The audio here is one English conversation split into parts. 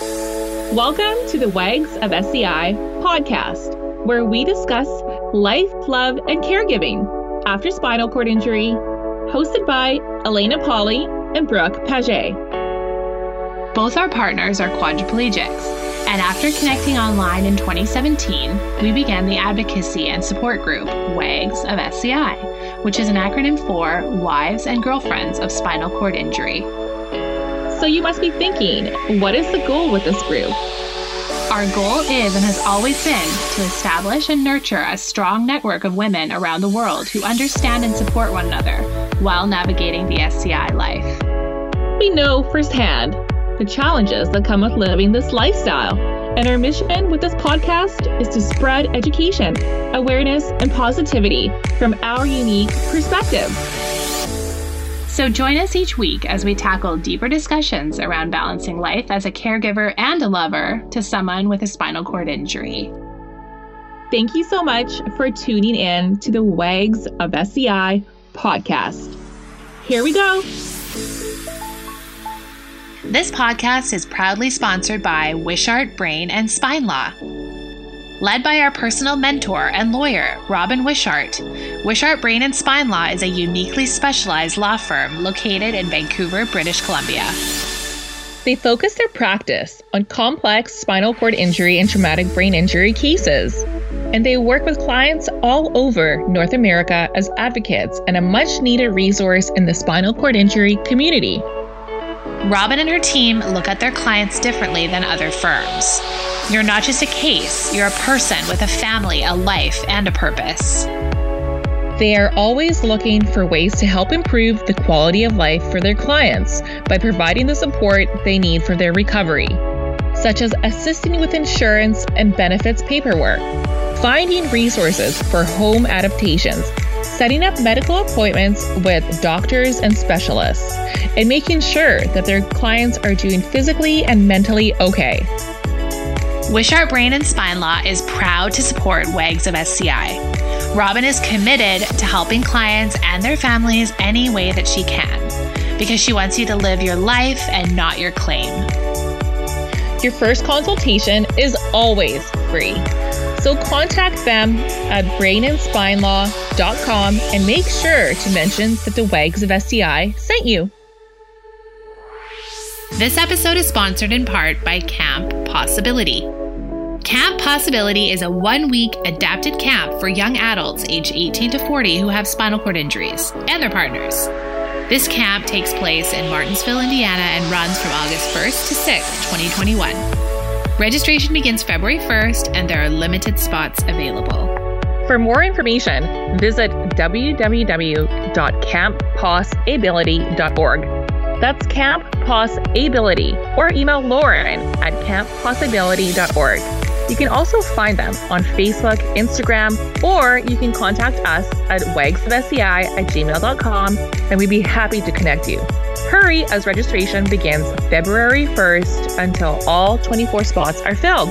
Welcome to the Wags of SCI podcast, where we discuss life, love, and caregiving after spinal cord injury, hosted by Elena Polly and Brooke Paget. Both our partners are quadriplegics, and after connecting online in 2017, we began the advocacy and support group WAGS of SCI, which is an acronym for Wives and Girlfriends of Spinal Cord Injury. So you must be thinking, what is the goal with this group? Our goal is and has always been to establish and nurture a strong network of women around the world who understand and support one another while navigating the SCI life. We know firsthand the challenges that come with living this lifestyle. And our mission with this podcast is to spread education, awareness, and positivity from our unique perspective. So join us each week as we tackle deeper discussions around balancing life as a caregiver and a lover to someone with a spinal cord injury. Thank you so much for tuning in to the WAGS of SCI podcast. Here we go. This podcast is proudly sponsored by Wishart Brain and Spine Law. Led by our personal mentor and lawyer, Robin Wishart, Wishart Brain and Spine Law is a uniquely specialized law firm located in Vancouver, British Columbia. They focus their practice on complex spinal cord injury and traumatic brain injury cases. And they work with clients all over North America as advocates and a much needed resource in the spinal cord injury community. Robin and her team look at their clients differently than other firms. You're not just a case, you're a person with a family, a life, and a purpose. They are always looking for ways to help improve the quality of life for their clients by providing the support they need for their recovery, such as assisting with insurance and benefits paperwork, finding resources for home adaptations, setting up medical appointments with doctors and specialists, and making sure that their clients are doing physically and mentally okay. Wishart Brain and Spine Law is proud to support WAGS of SCI. Robin is committed to helping clients and their families any way that she can because she wants you to live your life and not your claim. Your first consultation is always free. So contact them at brainandspinelaw.com and make sure to mention that the WAGS of SCI sent you. This episode is sponsored in part by Camp Possibility. Camp Possibility is a one week adapted camp for young adults aged 18 to 40 who have spinal cord injuries and their partners. This camp takes place in Martinsville, Indiana and runs from August 1st to 6th, 2021. Registration begins February 1st and there are limited spots available. For more information, visit www.camppossibility.org. That's Camp Possibility, or email Lauren at camppossibility.org. You can also find them on Facebook, Instagram, or you can contact us at wagsofsci at gmail.com and we'd be happy to connect you. Hurry as registration begins February 1st until all 24 spots are filled.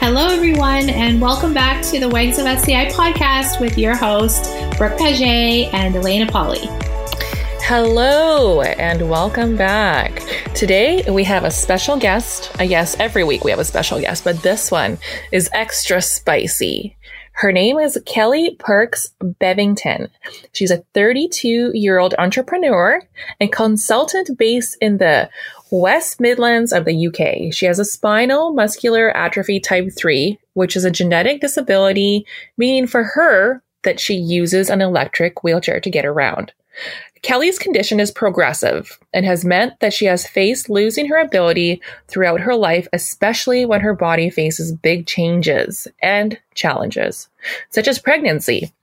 Hello, everyone, and welcome back to the Wags of SCI podcast with your host, Brooke Paget and Elena Polly. Hello, and welcome back. Today we have a special guest. Uh, yes, every week we have a special guest, but this one is extra spicy. Her name is Kelly Perks Bevington. She's a 32 year old entrepreneur and consultant based in the West Midlands of the UK. She has a spinal muscular atrophy type 3, which is a genetic disability, meaning for her that she uses an electric wheelchair to get around. Kelly's condition is progressive and has meant that she has faced losing her ability throughout her life, especially when her body faces big changes and challenges, such as pregnancy.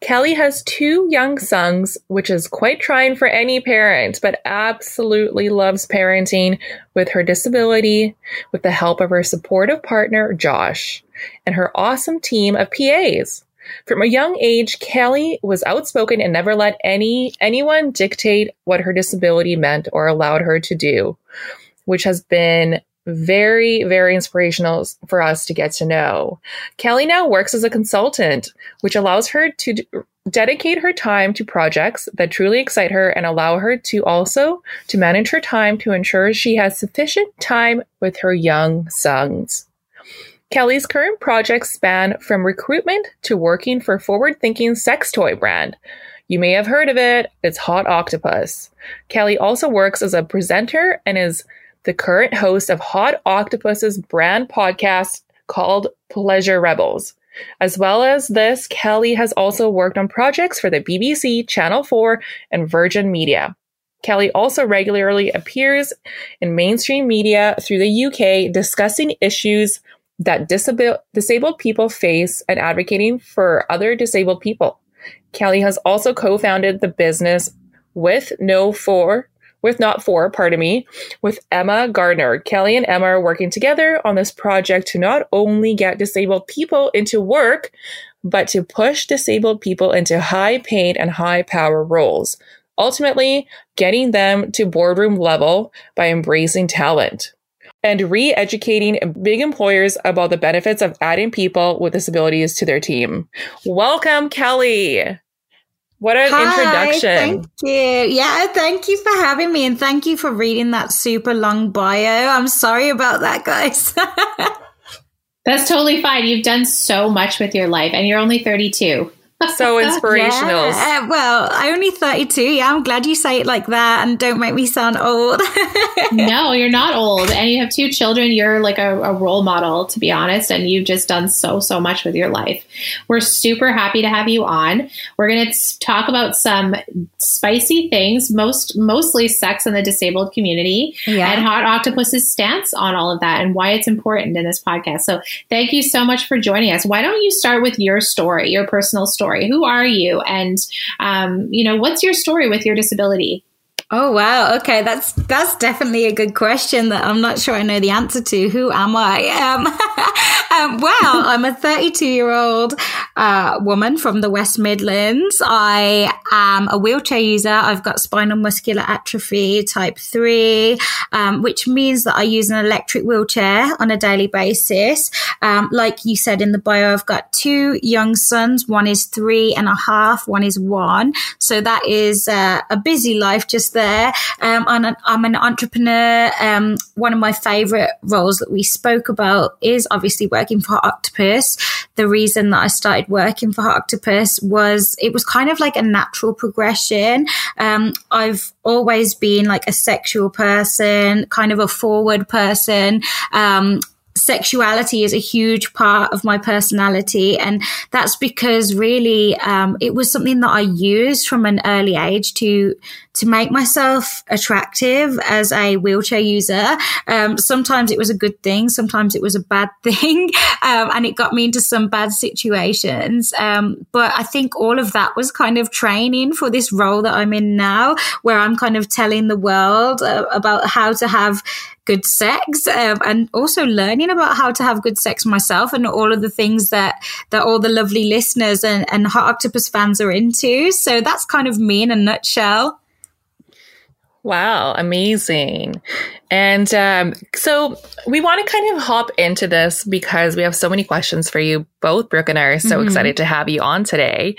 Kelly has two young sons, which is quite trying for any parent, but absolutely loves parenting with her disability, with the help of her supportive partner, Josh, and her awesome team of PAs. From a young age, Kelly was outspoken and never let any anyone dictate what her disability meant or allowed her to do, which has been very, very inspirational for us to get to know. Kelly now works as a consultant, which allows her to dedicate her time to projects that truly excite her and allow her to also to manage her time to ensure she has sufficient time with her young sons. Kelly's current projects span from recruitment to working for forward-thinking sex toy brand. You may have heard of it. It's Hot Octopuss. Kelly also works as a presenter and is the current host of Hot Octopuss's brand podcast called Pleasure Rebels. As well as this, Kelly has also worked on projects for the BBC, Channel 4, and Virgin Media. Kelly also regularly appears in mainstream media through the UK discussing issues that disabil- disabled people face and advocating for other disabled people. Kelly has also co-founded the business with No For with Not For, pardon me, with Emma Gardner. Kelly and Emma are working together on this project to not only get disabled people into work, but to push disabled people into high paid and high power roles. Ultimately, getting them to boardroom level by embracing talent and re educating big employers about the benefits of adding people with disabilities to their team. Welcome, Kelly. What an Hi, introduction. Thank you. Yeah, thank you for having me and thank you for reading that super long bio. I'm sorry about that, guys. That's totally fine. You've done so much with your life and you're only 32 so inspirational. Yeah, uh, well, I only 32. Yeah, I'm glad you say it like that and don't make me sound old. no, you're not old. And you have two children. You're like a, a, role model, to be honest. And you've just done so, so much with your life. We're super happy to have you on. We're going to talk about some spicy things, most mostly sex in the disabled community yeah. and Hot Octopuss's stance on all of that and why it's important in this podcast. So thank you so much for joining us. Why don't you start with your story, your personal story? Story? Who are you? And, um, you know, what's your story with your disability? Oh wow. Okay, that's that's definitely a good question that I'm not sure I know the answer to. Who am I? Um, um, well, I'm a 32 year old uh, woman from the West Midlands. I am a wheelchair user. I've got spinal muscular atrophy type three, um, which means that I use an electric wheelchair on a daily basis. Um, like you said in the bio, I've got two young sons. One is three and a half. One is one. So that is uh, a busy life just there. Um, I'm, an, I'm, an, entrepreneur. Um, one of my favorite roles that we spoke about is obviously working for Octopuss. The reason that I started working for Octopuss was it was kind of like a natural progression. Um, I've always been like a sexual person, kind of a forward person. Um, sexuality is a huge part of my personality. And that's because really, um, it was something that I used from an early age to, to make myself attractive as a wheelchair user. Um, sometimes it was a good thing. Sometimes it was a bad thing. Um, and it got me into some bad situations. Um, but I think all of that was kind of training for this role that I'm in now, where I'm kind of telling the world uh, about how to have good sex um, and also learning about how to have good sex myself and all of the things that that all the lovely listeners and, and hot octopuss fans are into. So that's kind of me in a nutshell Wow, amazing. And um, so we want to kind of hop into this because we have so many questions for you. Both Brooke and I are so mm-hmm. excited to have you on today.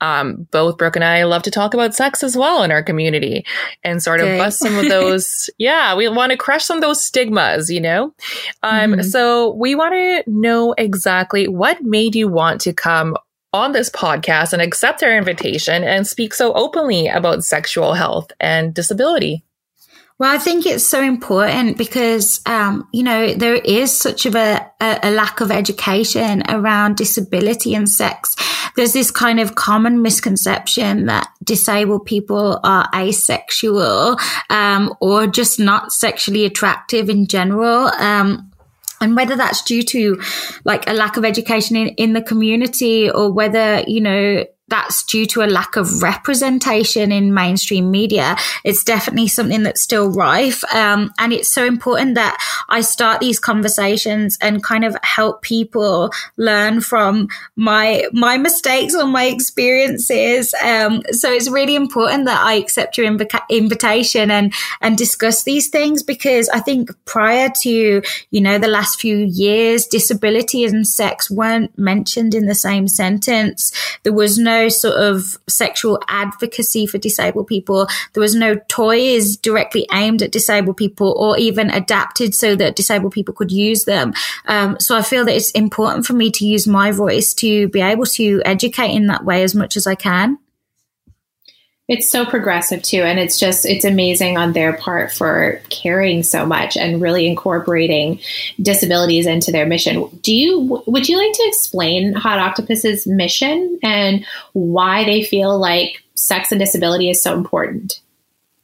Um, both Brooke and I love to talk about sex as well in our community and sort of bust some of those. yeah, we want to crush some of those stigmas, you know? Um, mm-hmm. So we want to know exactly what made you want to come on this podcast and accept our invitation and speak so openly about sexual health and disability? Well, I think it's so important because, um, you know, there is such of a, a, lack of education around disability and sex. There's this kind of common misconception that disabled people are asexual, um, or just not sexually attractive in general. Um, and whether that's due to like a lack of education in, in the community or whether, you know, that's due to a lack of representation in mainstream media. It's definitely something that's still rife. Um, and it's so important that I start these conversations and kind of help people learn from my, my mistakes or my experiences. Um, so it's really important that I accept your inv- invitation and, and discuss these things because I think prior to, you know, the last few years, disability and sex weren't mentioned in the same sentence. There was no sort of sexual advocacy for disabled people. There was no toys directly aimed at disabled people or even adapted so that disabled people could use them. Um, so I feel that it's important for me to use my voice to be able to educate in that way as much as I can it's so progressive too. And it's just it's amazing on their part for caring so much and really incorporating disabilities into their mission. Do you would you like to explain hot octopuss's mission and why they feel like sex and disability is so important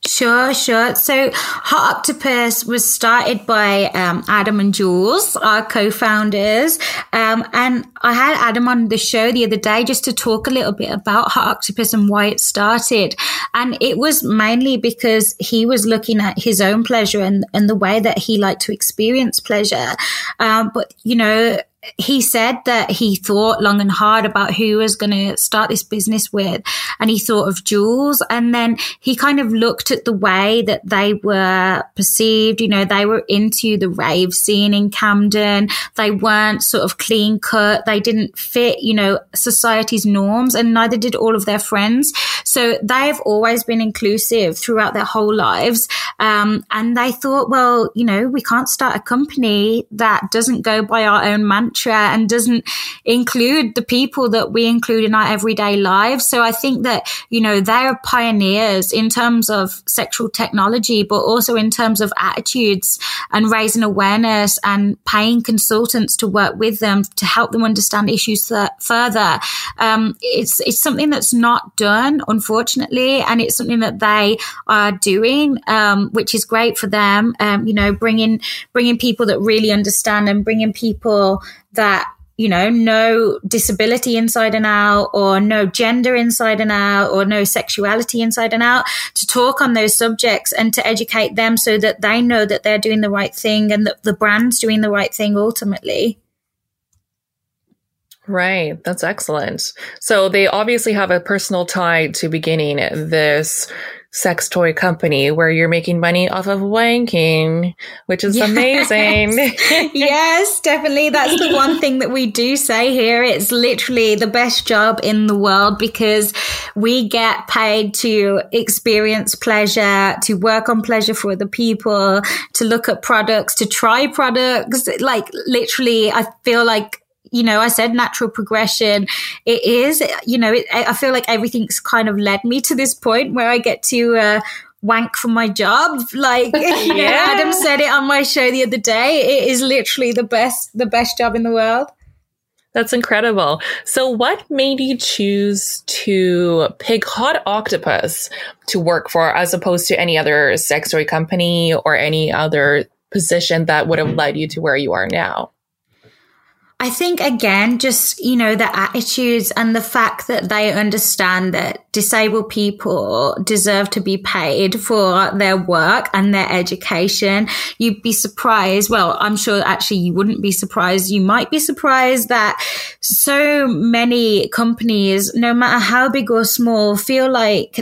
Sure, sure. So, Hot Octopuss was started by um, Adam and Jules, our co-founders, um, and I had Adam on the show the other day just to talk a little bit about Hot Octopuss and why it started. And it was mainly because he was looking at his own pleasure and, and the way that he liked to experience pleasure. Um, but you know, he said that he thought long and hard about who was going to start this business with. And he thought of Jules. And then he kind of looked at the way that they were perceived. You know, they were into the rave scene in Camden. They weren't sort of clean cut. They didn't fit, you know, society's norms and neither did all of their friends. So they've always been inclusive throughout their whole lives. Um, and they thought, well, you know, we can't start a company that doesn't go by our own mantra and doesn't include the people that we include in our everyday lives. So I think that, you know, they're pioneers in terms of sexual technology, but also in terms of attitudes and raising awareness and paying consultants to work with them to help them understand issues th- further. Um, it's, it's something that's not done, unfortunately, and it's something that they are doing, um, which is great for them. Um, you know, bringing, bringing people that really understand and bringing people that you know, no disability inside and out, or no gender inside and out, or no sexuality inside and out, to talk on those subjects and to educate them so that they know that they're doing the right thing and that the brand's doing the right thing ultimately. Right. That's excellent. So they obviously have a personal tie to beginning this sex toy company where you're making money off of wanking, which is yes. amazing. yes, definitely. That's the one thing that we do say here. It's literally the best job in the world because we get paid to experience pleasure, to work on pleasure for other people, to look at products, to try products. Like literally, I feel like you know, I said natural progression. It is, you know, it, I feel like everything's kind of led me to this point where I get to, uh, wank for my job. Like you know, Adam said it on my show the other day. It is literally the best, the best job in the world. That's incredible. So, what made you choose to pick Hot Octopuss to work for as opposed to any other sex toy company or any other position that would have led you to where you are now? I think again, just, you know, the attitudes and the fact that they understand that disabled people deserve to be paid for their work and their education. You'd be surprised. Well, I'm sure actually you wouldn't be surprised. You might be surprised that so many companies, no matter how big or small, feel like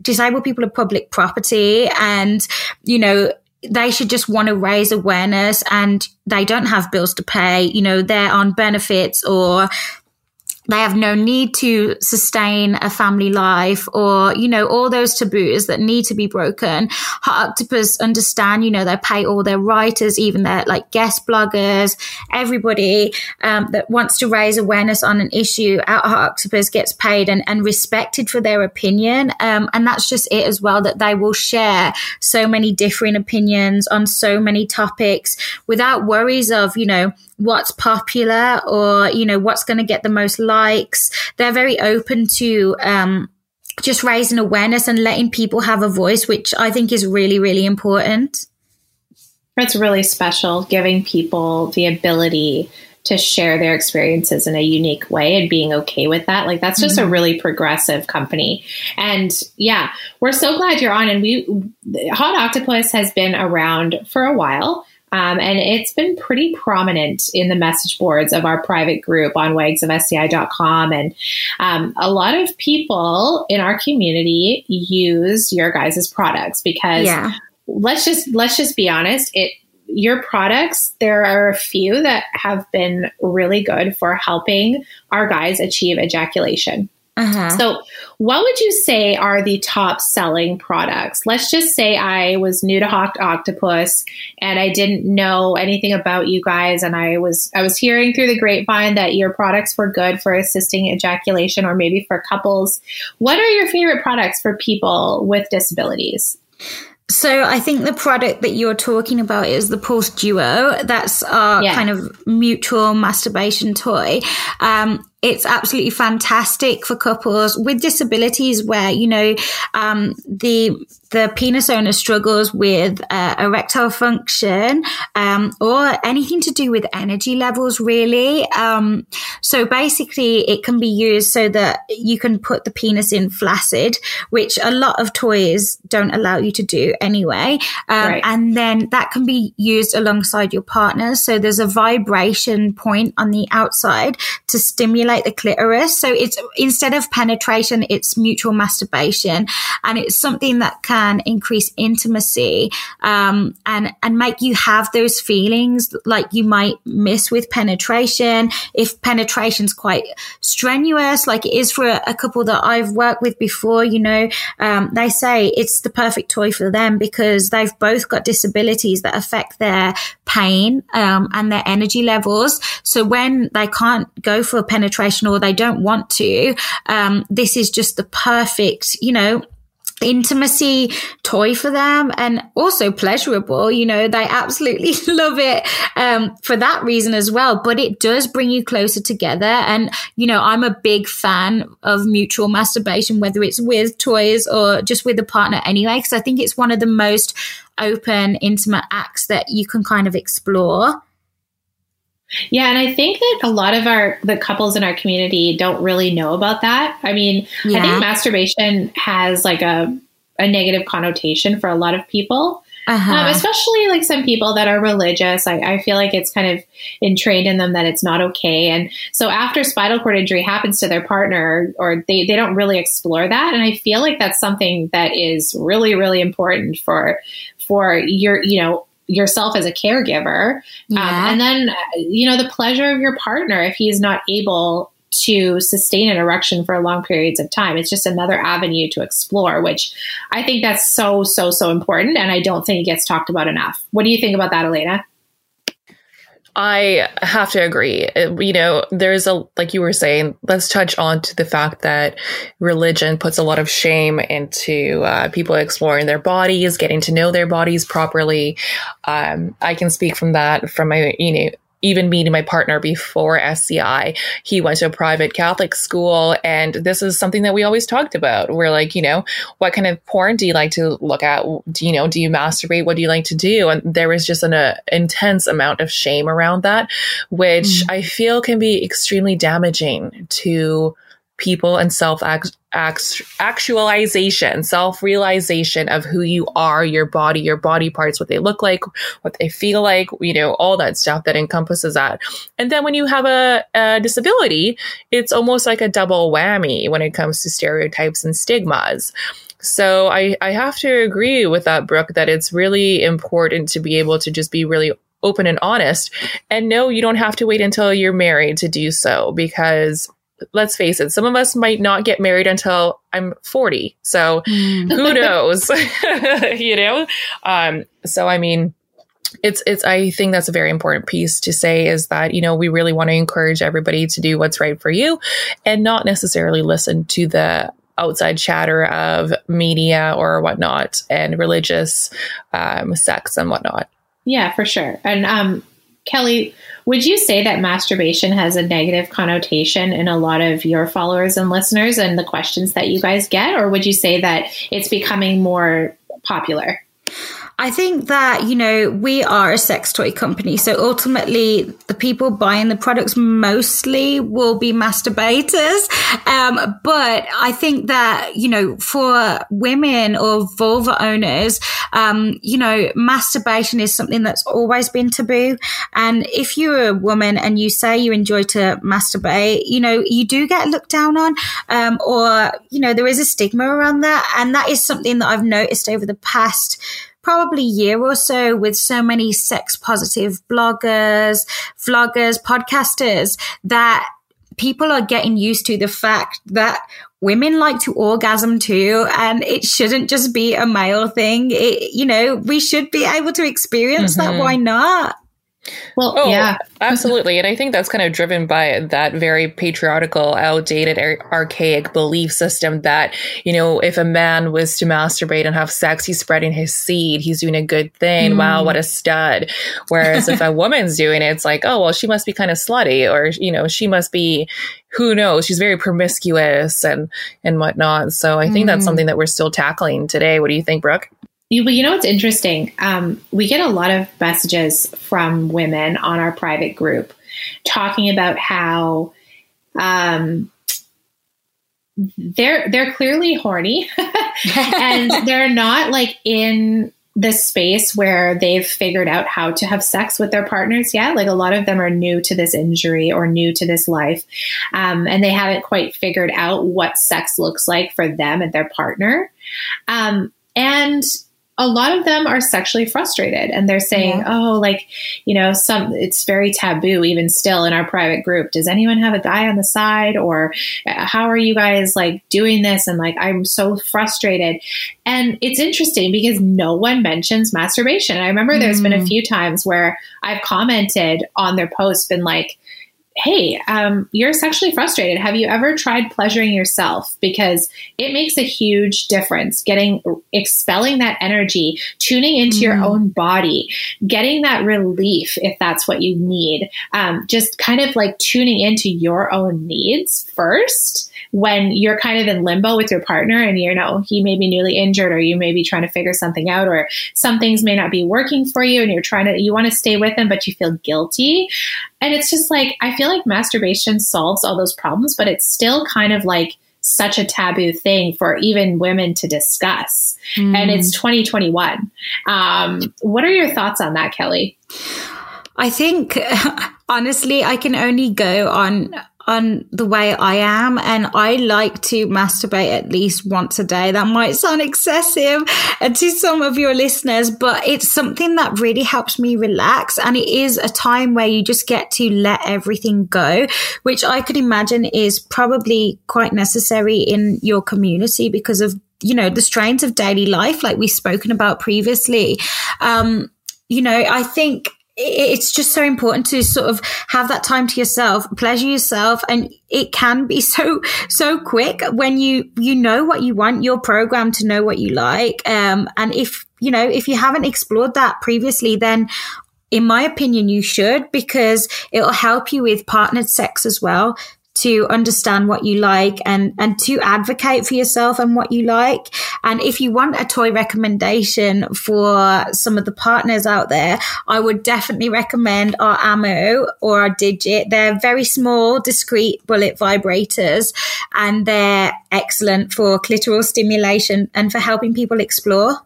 disabled people are public property and, you know, they should just want to raise awareness and they don't have bills to pay. You know, they're on benefits or they have no need to sustain a family life or, you know, all those taboos that need to be broken. Hot Octopuss understand, you know, they pay all their writers, even their like guest bloggers, everybody um, that wants to raise awareness on an issue at Hot Octopuss gets paid and, and respected for their opinion. Um, and that's just it as well, that they will share so many different opinions on so many topics without worries of, you know, what's popular or you know what's going to get the most likes they're very open to um, just raising awareness and letting people have a voice which i think is really really important it's really special giving people the ability to share their experiences in a unique way and being okay with that. Like that's just mm-hmm. a really progressive company. And yeah, we're so glad you're on. And we, Hot Octopuss has been around for a while. Um, and it's been pretty prominent in the message boards of our private group on wagsofsci.com. And um, a lot of people in our community use your guys' products because yeah. let's just let's just be honest, it your products, there are a few that have been really good for helping our guys achieve ejaculation. Uh-huh. So, what would you say are the top selling products? Let's just say I was new to Hot Octopuss and I didn't know anything about you guys, and I was I was hearing through the grapevine that your products were good for assisting ejaculation or maybe for couples. What are your favorite products for people with disabilities? So I think the product that you're talking about is the Pulse Duo. That's our yeah. kind of mutual masturbation toy. Um, it's absolutely fantastic for couples with disabilities where you know um, the the penis owner struggles with uh, erectile function um, or anything to do with energy levels really um, so basically it can be used so that you can put the penis in flaccid which a lot of toys don't allow you to do anyway um, right. and then that can be used alongside your partner so there's a vibration point on the outside to stimulate stimulate the clitoris. So it's instead of penetration, it's mutual masturbation, and it's something that can increase intimacy um, and and make you have those feelings like you might miss with penetration. If penetration's quite strenuous, like it is for a, a couple that I've worked with before, you know, um, they say it's the perfect toy for them because they've both got disabilities that affect their pain um, and their energy levels. So when they can't go for penetration or they don't want to, um, this is just the perfect, you know, intimacy toy for them and also pleasurable. You know, they absolutely love it um, for that reason as well. But it does bring you closer together. And, you know, I'm a big fan of mutual masturbation, whether it's with toys or just with a partner anyway, because I think it's one of the most open, intimate acts that you can kind of explore. Yeah, and I think that a lot of our the couples in our community don't really know about that. I mean, yeah. I think masturbation has like a a negative connotation for a lot of people. Uh-huh. Um, especially like some people that are religious. I, I feel like it's kind of entrained in them that it's not okay. And so after spinal cord injury happens to their partner, or they, they don't really explore that. And I feel like that's something that is really, really important for for your, you know, yourself as a caregiver. Um, yeah. Um, and then, you know, the pleasure of your partner if he's not able to sustain an erection for long periods of time. It's just another avenue to explore, which I think that's so, so, so important. And I don't think it gets talked about enough. What do you think about that, Elena? I have to agree. You know, there's a, like you were saying, let's touch on to the fact that religion puts a lot of shame into uh, people exploring their bodies, getting to know their bodies properly. Um, I can speak from that from my, you know, even meeting my partner before SCI, he went to a private Catholic school. And this is something that we always talked about. We're like, you know, what kind of porn do you like to look at? Do you know, do you masturbate? What do you like to do? And there was just an uh, intense amount of shame around that, which mm. I feel can be extremely damaging to people and self actualization, self realization of who you are, your body, your body parts, what they look like, what they feel like, you know, all that stuff that encompasses that. And then when you have a, a disability, it's almost like a double whammy when it comes to stereotypes and stigmas. So I, I have to agree with that, Brooke, that it's really important to be able to just be really open and honest. And no, you don't have to wait until you're married to do so because let's face it, some of us might not get married until I'm 40. So mm. who knows? you know? Um, so I mean, it's it's I think that's a very important piece to say is that, you know, we really want to encourage everybody to do what's right for you and not necessarily listen to the outside chatter of media or whatnot and religious um, sects and whatnot. Yeah, for sure. And um, Kelly, would you say that masturbation has a negative connotation in a lot of your followers and listeners and the questions that you guys get? Or would you say that it's becoming more popular? I think that, you know, we are a sex toy company. So ultimately, the people buying the products mostly will be masturbators. Um, but I think that, you know, for women or vulva owners, um, you know, masturbation is something that's always been taboo. And if you're a woman and you say you enjoy to masturbate, you know, you do get looked down on, um, or, you know, there is a stigma around that. And that is something that I've noticed over the past probably year or so with so many sex positive bloggers, vloggers, podcasters that people are getting used to the fact that women like to orgasm too and it shouldn't just be a male thing. It, you know we should be able to experience mm-hmm. that. Why not well, oh, yeah, absolutely. And I think that's kind of driven by that very patriarchal, outdated, archaic belief system that, you know, if a man was to masturbate and have sex, he's spreading his seed. He's doing a good thing. Mm. Wow, what a stud. Whereas if a woman's doing it, it's like, oh, well, she must be kind of slutty or, you know, she must be, who knows? She's very promiscuous and, and whatnot. So I think mm. that's something that we're still tackling today. What do you think, Brooke? You, you know what's interesting? Um, we get a lot of messages from women on our private group talking about how um, they're they're clearly horny and they're not like in the space where they've figured out how to have sex with their partners yet. Like a lot of them are new to this injury or new to this life, um, and they haven't quite figured out what sex looks like for them and their partner. Um, and a lot of them are sexually frustrated and they're saying, yeah. oh, like, you know, some, it's very taboo even still in our private group. Does anyone have a guy on the side or uh, how are you guys like doing this? And like, I'm so frustrated. And it's interesting because no one mentions masturbation. I remember there's mm. been a mm. few times where I've commented on their posts, been like, hey, um, you're sexually frustrated. Have you ever tried pleasuring yourself? Because it makes a huge difference getting, expelling that energy, tuning into mm. your own body, getting that relief if that's what you need. Um, just kind of like tuning into your own needs first when you're kind of in limbo with your partner and you know he may be newly injured or you may be trying to figure something out or some things may not be working for you and you're trying to you want to stay with him but you feel guilty and it's just like i feel like masturbation solves all those problems but it's still kind of like such a taboo thing for even women to discuss. Mm. and it's 2021 um, what are your thoughts on that kelly? I think honestly, I can only go on on the way I am. And I like to masturbate at least once a day. That might sound excessive to some of your listeners, but it's something that really helps me relax. And it is a time where you just get to let everything go, which I could imagine is probably quite necessary in your community because of you know the strains of daily life like we've spoken about previously um you know i think it's just so important to sort of have that time to yourself, pleasure yourself. And it can be so, so quick when you, you know what you want, you're programmed to know what you like. Um, and if, you know, if you haven't explored that previously, then in my opinion, you should because it'll help you with partnered sex as well to understand what you like and, and to advocate for yourself and what you like. And if you want a toy recommendation for some of the partners out there, I would definitely recommend our Amo or our Digit. They're very small, discreet bullet vibrators and they're excellent for clitoral stimulation and for helping people explore.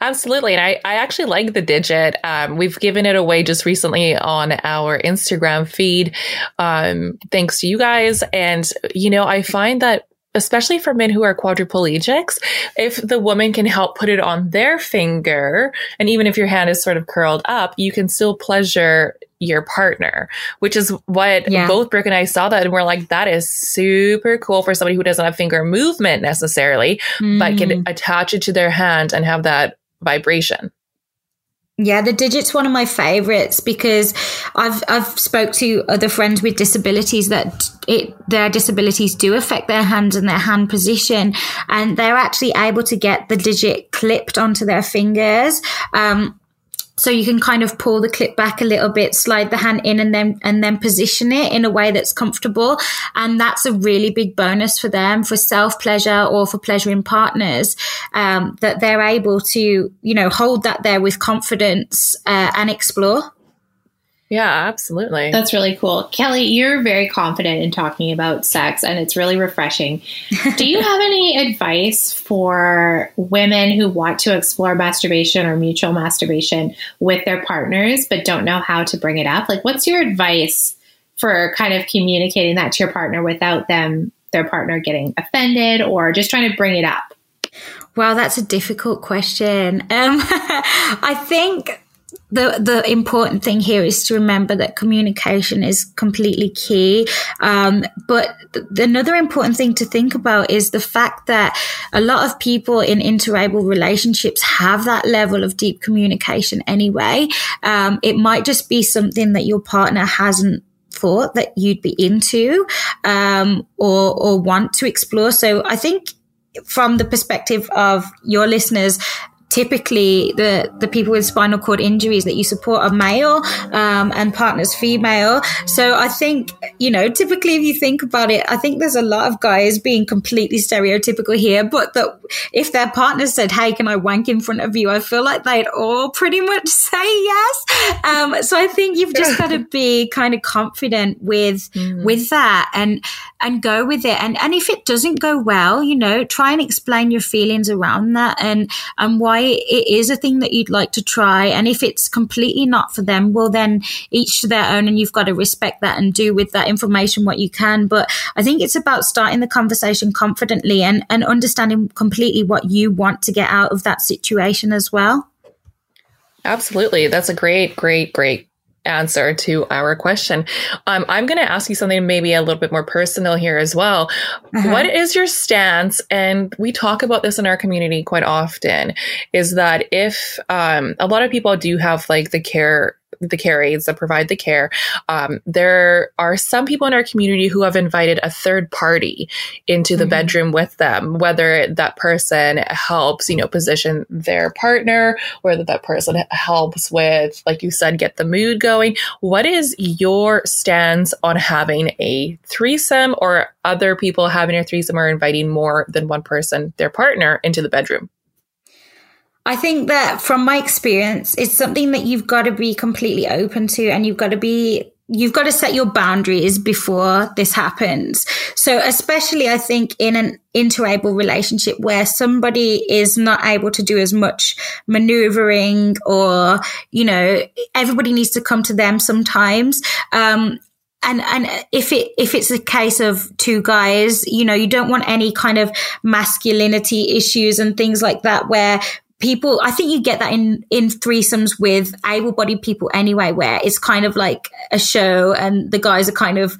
Absolutely. And I, I actually like the digit. Um, we've given it away just recently on our Instagram feed. Um, thanks to you guys. And, you know, I find that especially for men who are quadriplegics, if the woman can help put it on their finger, and even if your hand is sort of curled up, you can still pleasure your partner, which is what yeah. both Brooke and I saw that and we're like, that is super cool for somebody who doesn't have finger movement necessarily, mm. but can mm. attach it to their hand and have that vibration. Yeah, the digit's one of my favorites because I've I've spoke to other friends with disabilities that it their disabilities do affect their hands and their hand position, and they're actually able to get the digit clipped onto their fingers. Um, so you can kind of pull the clip back a little bit slide the hand in and then and then position it in a way that's comfortable. And that's a really big bonus for them for self pleasure or for pleasuring partners um, that they're able to you know hold that there with confidence uh, and explore yeah, absolutely. That's really cool. Kelly, you're very confident in talking about sex and it's really refreshing. Do you have any advice for women who want to explore masturbation or mutual masturbation with their partners but don't know how to bring it up? Like, what's your advice for kind of communicating that to your partner without them, their partner getting offended or just trying to bring it up? Well, that's a difficult question. Um, I think the the important thing here is to remember that communication is completely key. Um, but th- another important thing to think about is the fact that a lot of people in interable relationships have that level of deep communication anyway. Um, it might just be something that your partner hasn't thought that you'd be into um, or or want to explore. So I think from the perspective of your listeners, typically the the people with spinal cord injuries that you support are male um, and partners female. So i think you know typically if you think about it i think there's a lot of guys being completely stereotypical here but that if their partner said hey can i wank in front of you? I feel like they'd all pretty much say yes. Um, so i think you've just got to be kind of confident with mm. with that and and go with it. And and if it doesn't go well you know try and explain your feelings around that and and why why it is a thing that you'd like to try. And if it's completely not for them, well, then each to their own. And you've got to respect that and do with that information what you can. But I think it's about starting the conversation confidently and, and understanding completely what you want to get out of that situation as well. Absolutely. That's a great, great, great answer to our question. Um, I'm going to ask you something maybe a little bit more personal here as well. Uh-huh. What is your stance? And we talk about this in our community quite often is that if um, a lot of people do have like the care the care aides that provide the care. Um, there are some people in our community who have invited a third party into the mm-hmm. bedroom with them, whether that person helps, you know, position their partner, whether that person helps with, like you said, get the mood going. What is your stance on having a threesome or other people having a threesome or inviting more than one person, their partner, into the bedroom? I think that from my experience, it's something that you've got to be completely open to and you've got to be you've got to set your boundaries before this happens. So, especially I think in an interable relationship where somebody is not able to do as much maneuvering or, you know, everybody needs to come to them sometimes. Um, and and if it if it's a case of two guys you know you don't want any kind of masculinity issues and things like that where people i think you get that in in threesomes with able-bodied people anyway where it's kind of like a show and the guys are kind of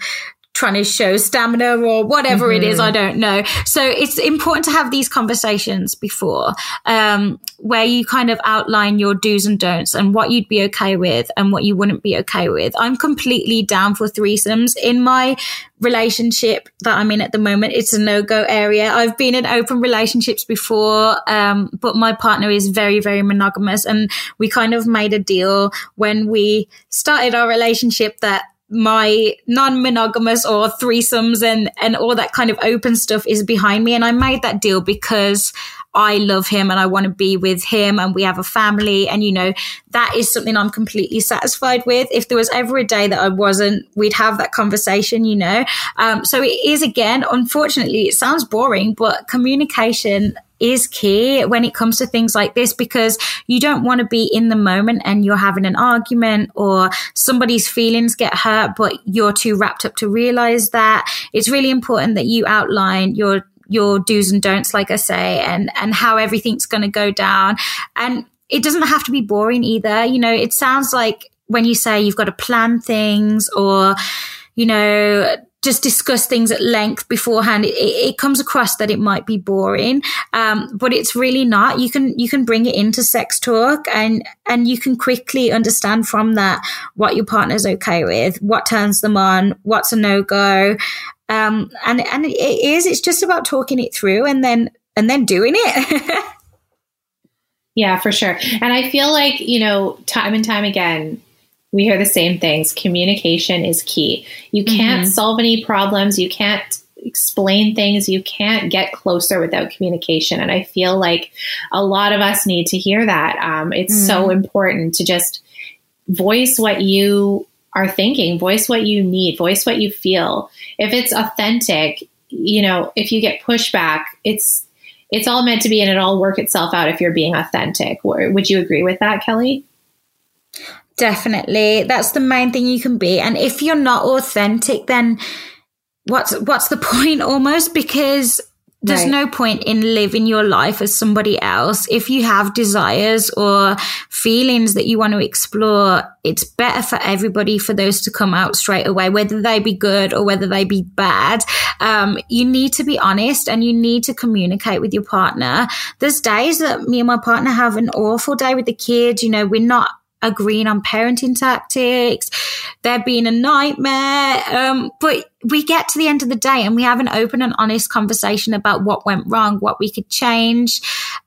trying to show stamina or whatever mm-hmm. it is. I mm-hmm. don't know. So it's important to have these conversations before, um, where you kind of outline your do's and don'ts and what you'd be okay with and what you wouldn't be okay with. I'm completely down for threesomes in my relationship that I'm in at the moment. It's a no go area. I've been in open relationships before, um, but my partner is very, very monogamous and we kind of made a deal when we started our relationship that my non-monogamous or threesomes and and all that kind of open stuff is behind me. And I made that deal because I love him and I want to be with him and we have a family and you know that is something I'm completely satisfied with if there was ever a day that I wasn't we'd have that conversation you know um, so it is again unfortunately it sounds boring but communication is key when it comes to things like this because you don't want to be in the moment and you're having an argument or somebody's feelings get hurt, but you're too wrapped up to realize that. It's really important that you outline your your do's and don'ts, like I say, and and how everything's going to go down. And it doesn't have to be boring either. You know, it sounds like when you say you've got to plan things or you know just discuss things at length beforehand, it, it comes across that it might be boring, um, but it's really not. You can you can bring it into sex talk, and and you can quickly understand from that what your partner's okay with, what turns them on, what's a no go, um, and and it is. It's just about talking it through, and then and then doing it. yeah, for sure. And I feel like you know, time and time again, we hear the same things. Communication is key. You can't mm-hmm. solve any problems. You can't explain things. You can't get closer without communication. And I feel like a lot of us need to hear that. Um, it's mm-hmm. so important to just voice what you are thinking, voice what you need, voice what you feel. If it's authentic, you know, if you get pushback, it's it's all meant to be and it all work itself out if you're being authentic. Would you agree with that, Kelly? Definitely. That's the main thing you can be. And if you're not authentic, then what's what's the point almost? Because there's right. no point in living your life as somebody else. If you have desires or feelings that you want to explore, it's better for everybody for those to come out straight away, whether they be good or whether they be bad. Um, you need to be honest and you need to communicate with your partner. There's days that me and my partner have an awful day with the kids. You know, we're not agreeing on parenting tactics. They're being a nightmare. Um, but we get to the end of the day and we have an open and honest conversation about what went wrong, what we could change.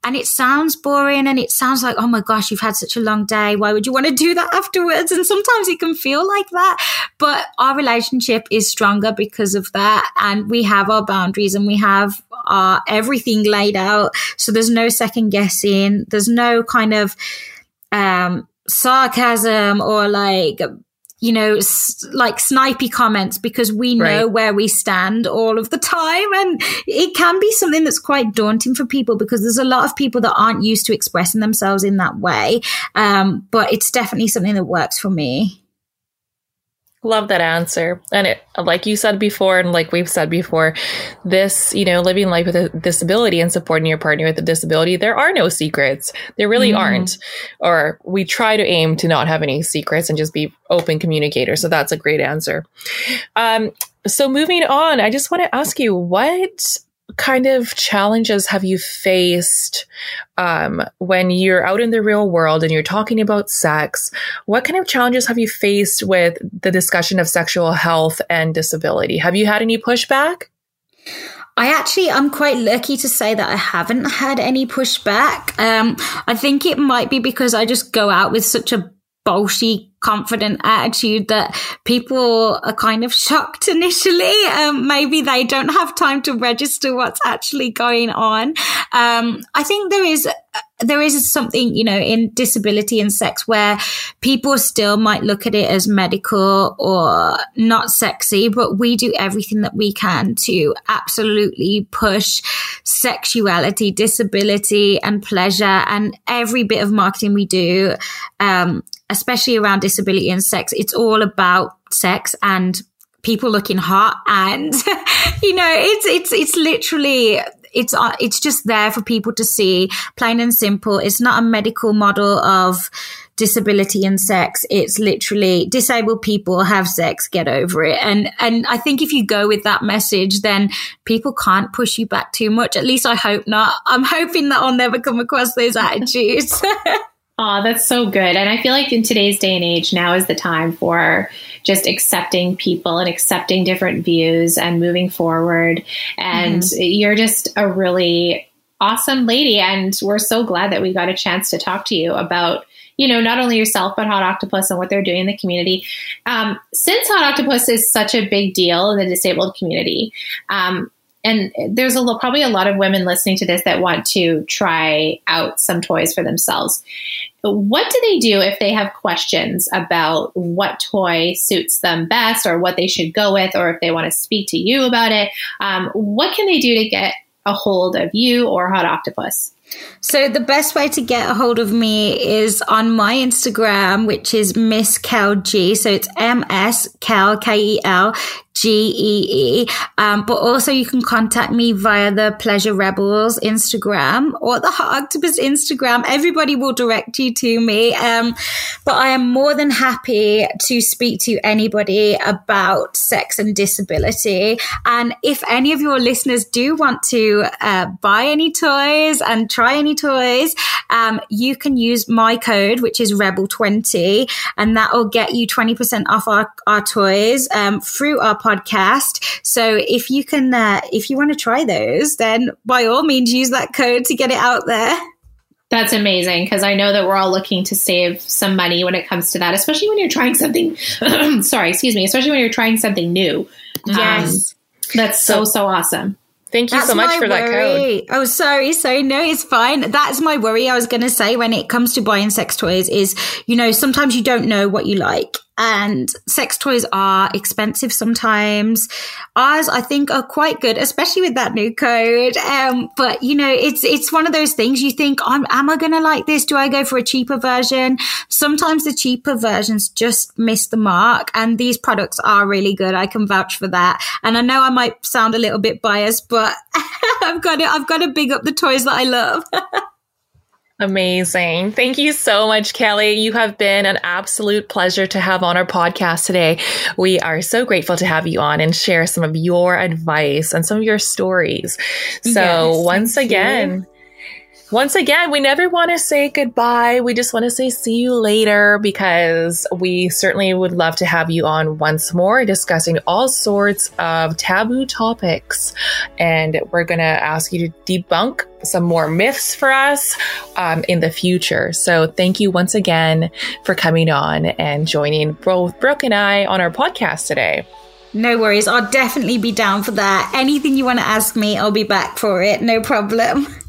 And it sounds boring and it sounds like, oh my gosh, you've had such a long day. Why would you want to do that afterwards? And sometimes it can feel like that. But our relationship is stronger because of that. And we have our boundaries and we have our everything laid out. So there's no second guessing. There's no kind of, um, sarcasm or like you know, s- like snipey comments because we know right. where we stand all of the time. And it can be something that's quite daunting for people because there's a lot of people that aren't used to expressing themselves in that way. Um, but it's definitely something that works for me. Love that answer. And it, like you said before, and like we've said before, this, you know, living life with a disability and supporting your partner with a disability, there are no secrets. There really mm. aren't. Or we try to aim to not have any secrets and just be open communicators. So that's a great answer. Um, so moving on, I just want to ask you, what kind of challenges have you faced um, when you're out in the real world and you're talking about sex? What kind of challenges have you faced with the discussion of sexual health and disability? Have you had any pushback? I actually, I'm quite lucky to say that I haven't had any pushback. Um, I think it might be because I just go out with such a bolshy confident attitude that people are kind of shocked initially. Um, maybe they don't have time to register what's actually going on. Um, I think there is there is something, you know, in disability and sex where people still might look at it as medical or not sexy, but we do everything that we can to absolutely push sexuality, disability and pleasure and every bit of marketing we do, um, especially around disability and sex, it's all about sex and people looking hot and you know it's it's it's literally it's uh, it's just there for people to see plain and simple. It's not a medical model of disability and sex. It's literally disabled people have sex get over it. And and i think if you go with that message then people can't push you back too much. At least i hope not. I'm hoping that i'll never come across those attitudes Oh, that's so good. And I feel like in today's day and age, now is the time for just accepting people and accepting different views and moving forward. And mm-hmm. you're just a really awesome lady. And we're so glad that we got a chance to talk to you about you know, not only yourself, but Hot Octopuss and what they're doing in the community. Um, since Hot Octopuss is such a big deal in the disabled community, um, and there's a probably a lot of women listening to this that want to try out some toys for themselves. What do they do if they have questions about what toy suits them best, or what they should go with, or if they want to speak to you about it? Um, what can they do to get a hold of you or Hot Octopuss? So the best way to get a hold of me is on my Instagram, which is Miss Kel G. So it's M S K E L G E E. Um, but also you can contact me via the Pleasure Rebels Instagram or the Hot Octopuss Instagram. Everybody will direct you to me. Um, but I am more than happy to speak to anybody about sex and disability. And if any of your listeners do want to uh, buy any toys and try any toys, um, you can use my code, which is Rebel20, and that will get you 20% off our, our toys um, through our podcast. So if you can, uh, if you want to try those, then by all means use that code to get it out there. That's amazing because I know that we're all looking to save some money when it comes to that, especially when you're trying something. sorry, excuse me. Especially when you're trying something new. Yes, um, that's so so awesome. Thank you That's so much for worry. that code. Oh, sorry. Sorry. No, it's fine. That's my worry. I was going to say when it comes to buying sex toys is, you know, sometimes you don't know what you like. And sex toys are expensive sometimes. Ours, I think, are quite good, especially with that new code. Um, but you know, it's it's one of those things you think, am I going to like this? Do I go for a cheaper version? Sometimes the cheaper versions just miss the mark, and these products are really good. I can vouch for that. And I know I might sound a little bit biased, but I've got to, I've got to big up the toys that I love. Amazing. Thank you so much, Kelly. You have been an absolute pleasure to have on our podcast today. We are so grateful to have you on and share some of your advice and some of your stories. So, yes, once again, you once again, we never want to say goodbye. We just want to say see you later because we certainly would love to have you on once more discussing all sorts of taboo topics. And we're going to ask you to debunk some more myths for us um, in the future. So thank you once again for coming on and joining both Brooke and I on our podcast today. No worries. I'll definitely be down for that. Anything you want to ask me, I'll be back for it. No problem.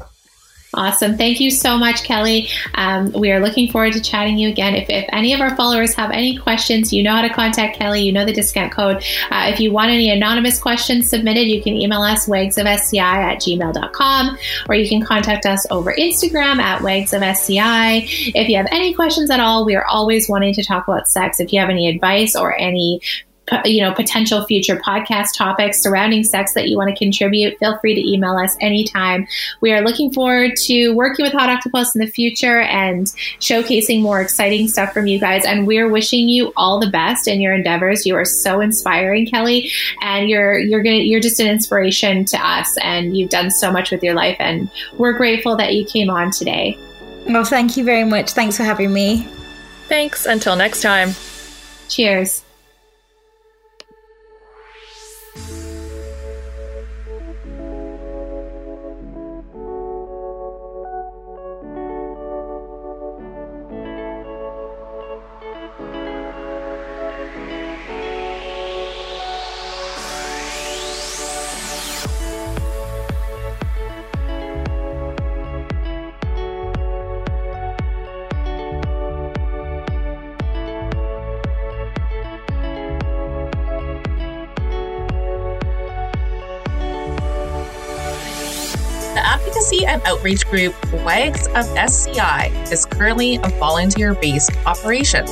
Awesome. Thank you so much, Kelly. Um, we are looking forward to chatting you again. If, if, any of our followers have any questions, you know how to contact Kelly. You know the discount code. Uh, if you want any anonymous questions submitted, you can email us wagsofsci at gmail.com or you can contact us over Instagram at wagsofsci. If you have any questions at all, we are always wanting to talk about sex. If you have any advice or any you know potential future podcast topics surrounding sex that you want to contribute feel free to email us anytime. We are looking forward to working with hot octopuss in the future and showcasing more exciting stuff from you guys and we're wishing you all the best in your endeavors. You are so inspiring kelly and you're you're gonna you're just an inspiration to us and you've done so much with your life and we're grateful that you came on today. Well thank you very much. Thanks for having me. Thanks. Until next time. Cheers outreach group Wags of SCI is currently a volunteer based operation.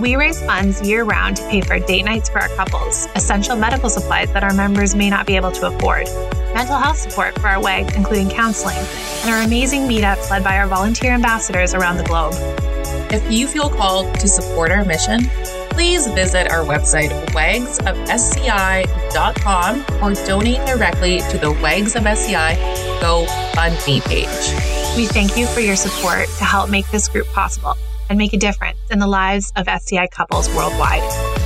We raise funds year round to pay for date nights for our couples, essential medical supplies that our members may not be able to afford, mental health support for our WAGs, including counseling, and our amazing meetups led by our volunteer ambassadors around the globe. If you feel called to support our mission, please visit our website, wagsofsci.com, or donate directly to the Wags of SCI GoFundMe page. We thank you for your support to help make this group possible and make a difference in the lives of SCI couples worldwide.